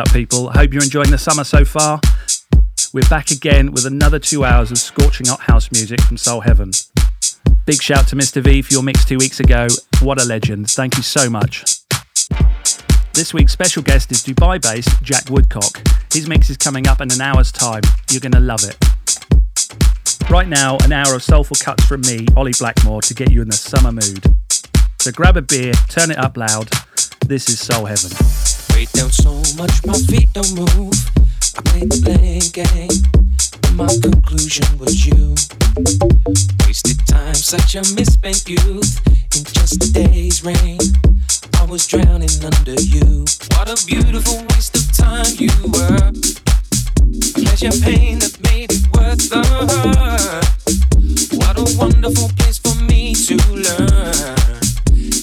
up, people? Hope you're enjoying the summer so far. We're back again with another two hours of scorching hot house music from Soul Heaven. Big shout to Mr. V for your mix two weeks ago. What a legend. Thank you so much. This week's special guest is Dubai based Jack Woodcock. His mix is coming up in an hour's time. You're going to love it. Right now, an hour of soulful cuts from me, Ollie Blackmore, to get you in the summer mood. So grab a beer, turn it up loud. This is Soul Heaven. Weight down so much, my feet don't move. I played the blame game, my conclusion was you. Wasted time, such a misspent youth. In just a day's rain, I was drowning under you. What a beautiful waste of time you were. Pleasure, pain that made it worth the hurt. What a wonderful place for me to learn.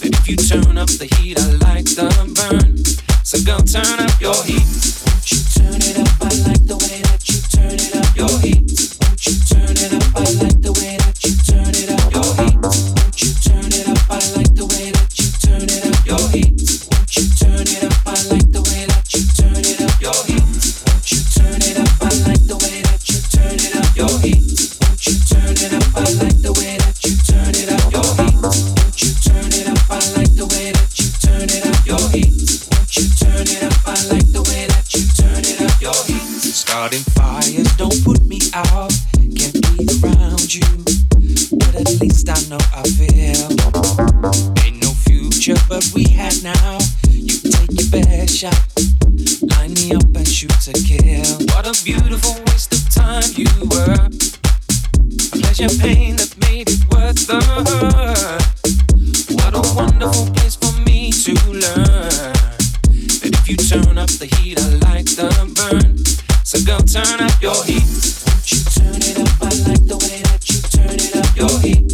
That if you turn up the heat, I like the burn. So go turn up your heat. Won't you turn it up? I like the way Starting fires don't put me out. Can't breathe around you, but at least I know I feel. Ain't no future, but we had now. You take your best shot, line me up and shoot to kill. What a beautiful waste of time you were. Pleasure, pain that made it worth the hurt. What a wonderful place for me to learn. That if you turn up the heat, I like the burn. So go turn up your heat. Won't you turn it up? I like the way that you turn it up. Your heat.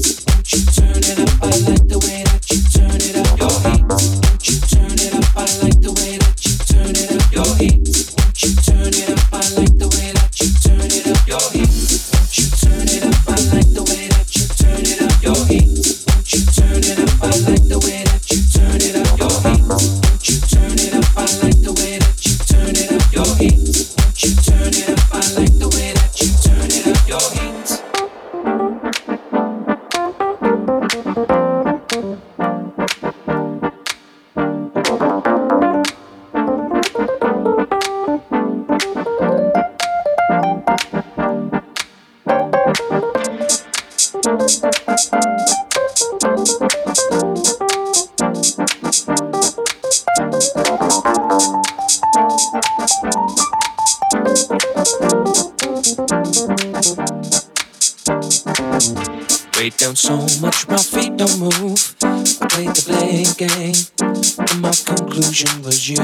Game, and my conclusion was you.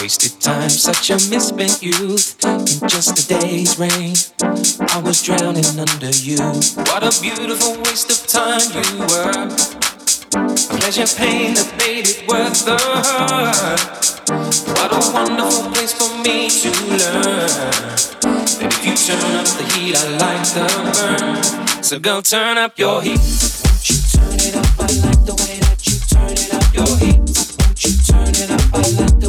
Wasted time, such a misspent youth. In just a day's rain, I was drowning under you. What a beautiful waste of time you were. A Pleasure, pain that made it worth the hurt. What a wonderful place for me to learn. That if you turn up the heat, I like the burn. So go turn up your heat. Won't you turn it up? I like the way Your heat. Won't you turn it up? a like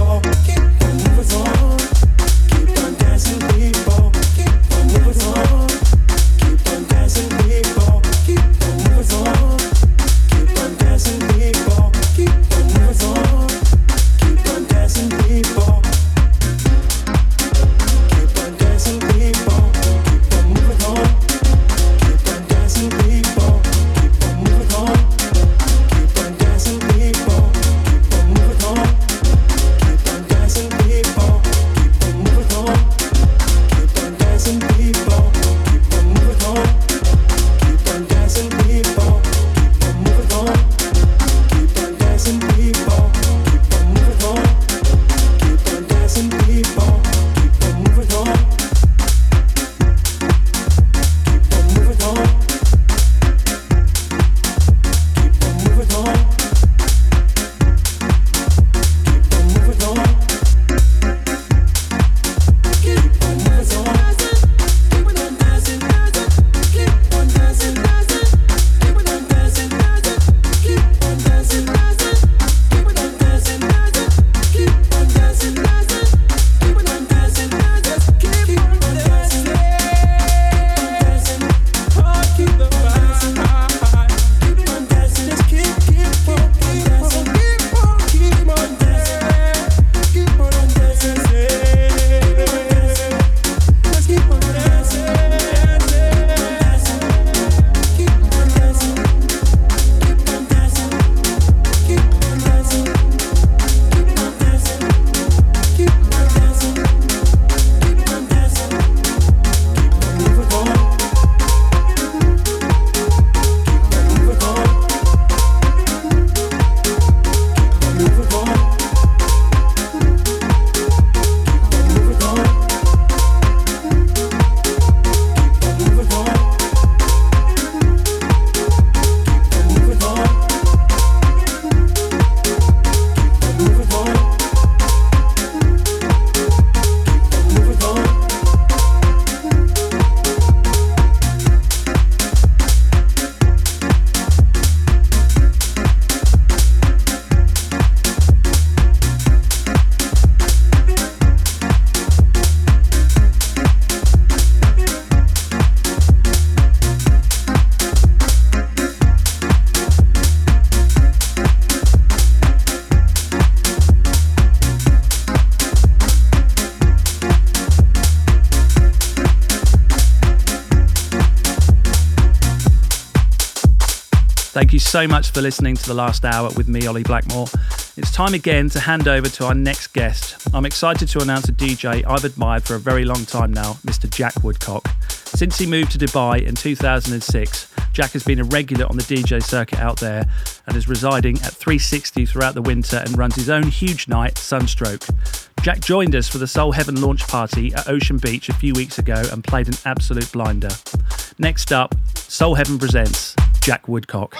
on, keep the movers on. So much for listening to the last hour with me, Ollie Blackmore. It's time again to hand over to our next guest. I'm excited to announce a DJ I've admired for a very long time now, Mr. Jack Woodcock. Since he moved to Dubai in 2006, Jack has been a regular on the DJ circuit out there and is residing at 360 throughout the winter and runs his own huge night, Sunstroke. Jack joined us for the Soul Heaven launch party at Ocean Beach a few weeks ago and played an absolute blinder. Next up, Soul Heaven presents Jack Woodcock.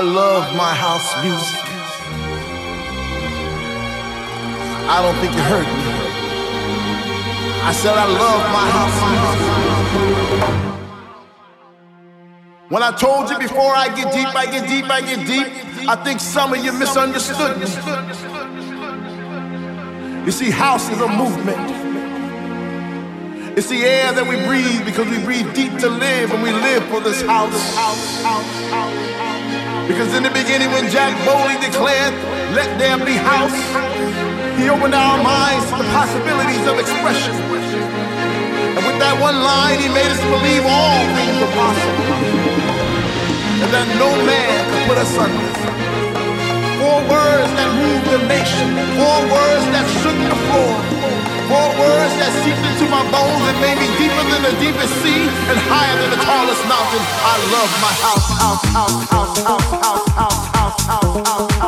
I love my house music. I don't think you heard me. I said I love my house music. When I told you before I get deep, I get deep, I get deep, I think some of you misunderstood me. You see, house is a movement. It's the air that we breathe because we breathe deep to live and we live for this house. Because in the beginning, when Jack Bowley declared, Let there be house, he opened our minds to the possibilities of expression. And with that one line, he made us believe all things are possible. And that no man could put us under. Four words that moved the nation. Four words that shook the floor. Four words that seeped into my bones and made me deeper than the deepest sea and higher than the tallest mountain. I love my house, house, house, house, house, house, house, house, house, house.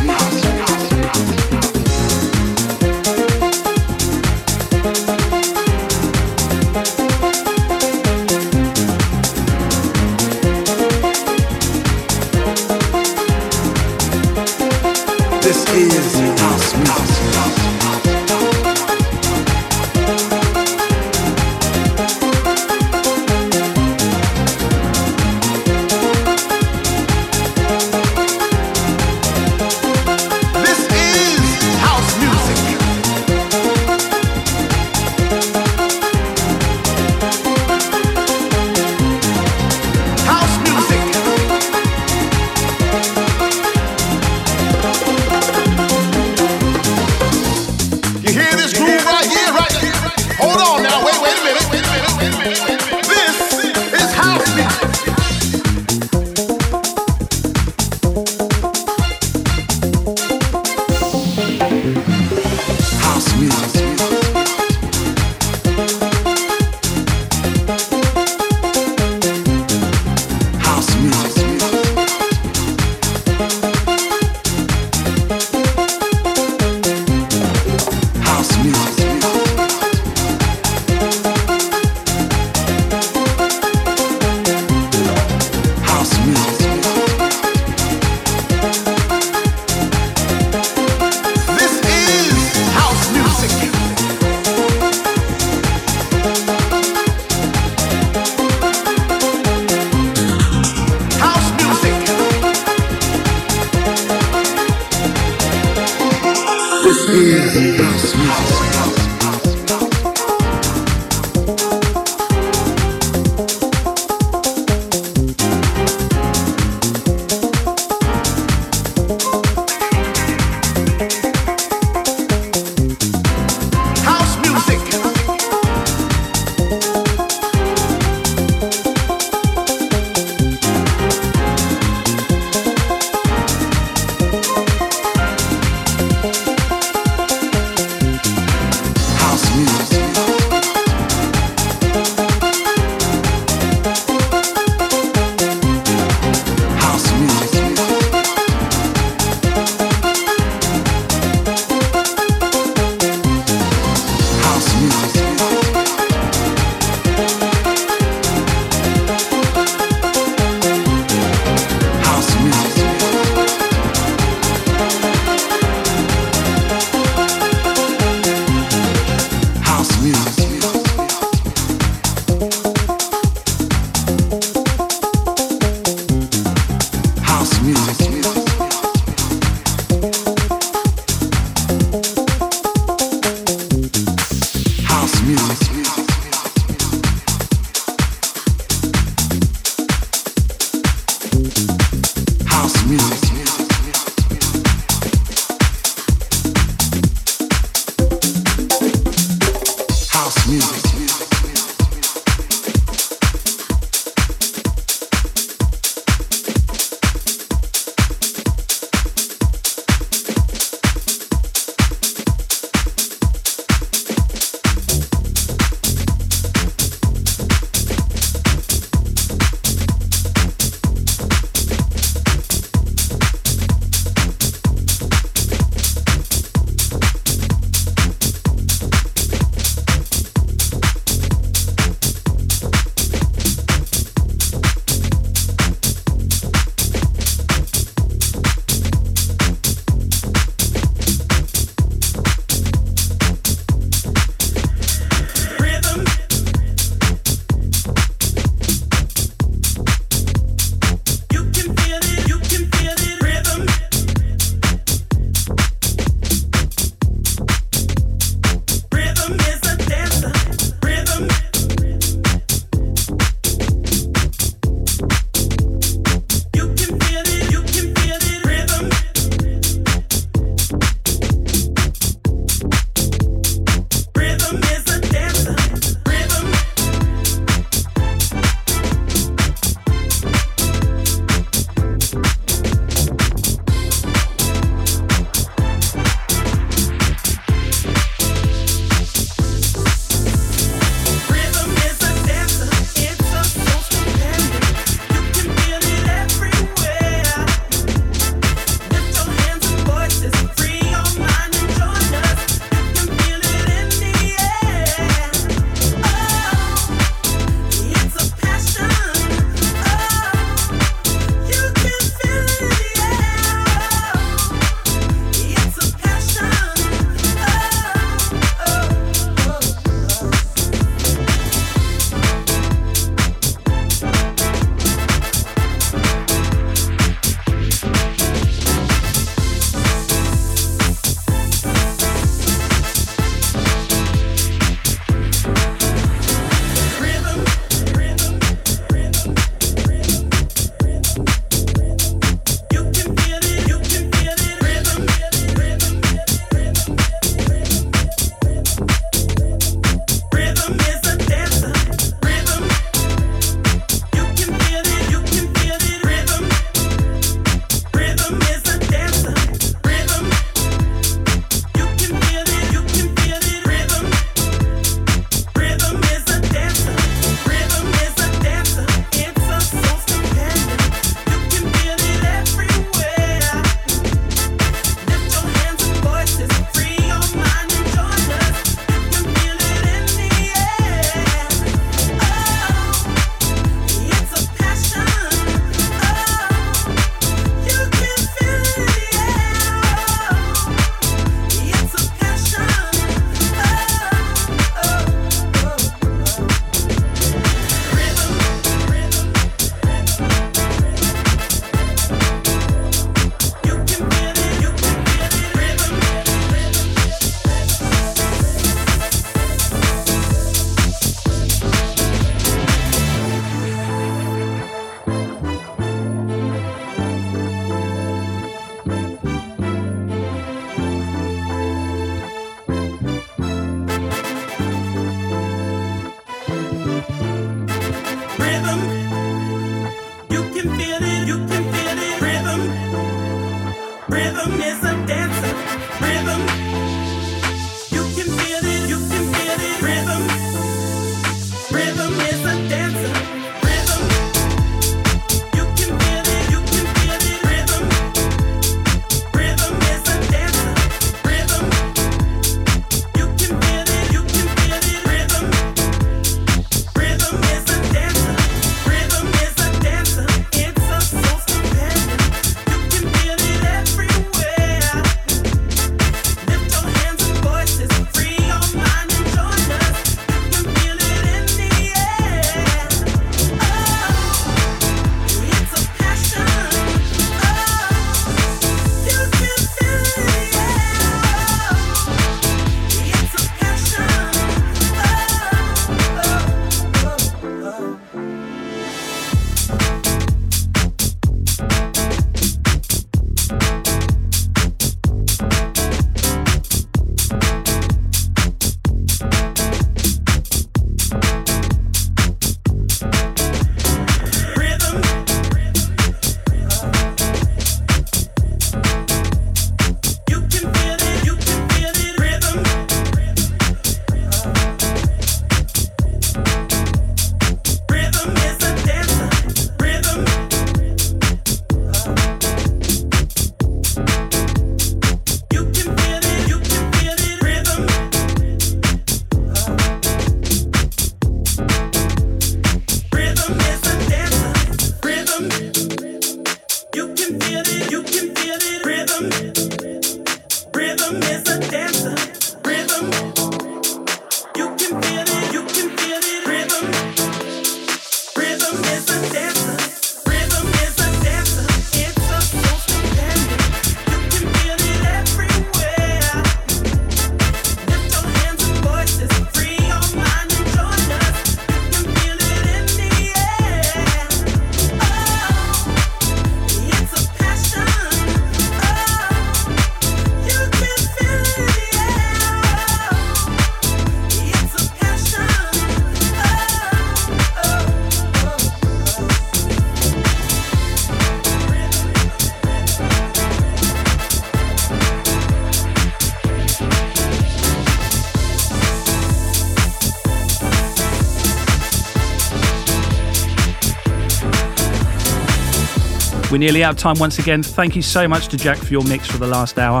We're nearly out of time once again. Thank you so much to Jack for your mix for the last hour.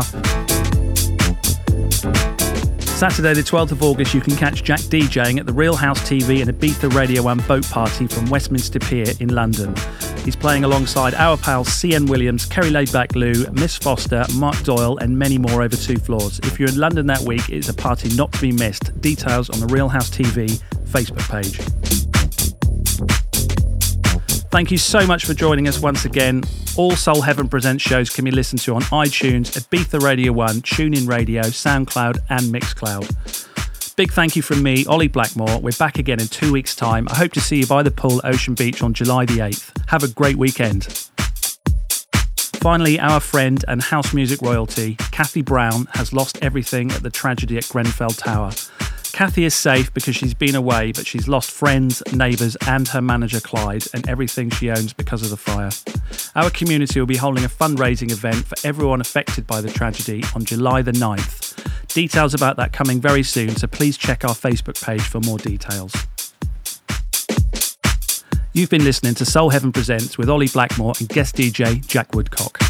Saturday, the 12th of August, you can catch Jack DJing at the Real House TV and Ibiza Radio 1 boat party from Westminster Pier in London. He's playing alongside our pals CN Williams, Kerry Laidback Lou, Miss Foster, Mark Doyle, and many more over two floors. If you're in London that week, it's a party not to be missed. Details on the Real House TV Facebook page. Thank you so much for joining us once again. All Soul Heaven Presents shows can be listened to on iTunes, Ibiza Radio 1, TuneIn Radio, SoundCloud, and Mixcloud. Big thank you from me, Ollie Blackmore. We're back again in two weeks' time. I hope to see you by the pool Ocean Beach on July the 8th. Have a great weekend. Finally, our friend and house music royalty, Kathy Brown, has lost everything at the tragedy at Grenfell Tower. Kathy is safe because she's been away, but she's lost friends, neighbours, and her manager Clyde, and everything she owns because of the fire. Our community will be holding a fundraising event for everyone affected by the tragedy on July the 9th. Details about that coming very soon, so please check our Facebook page for more details. You've been listening to Soul Heaven Presents with Ollie Blackmore and guest DJ Jack Woodcock.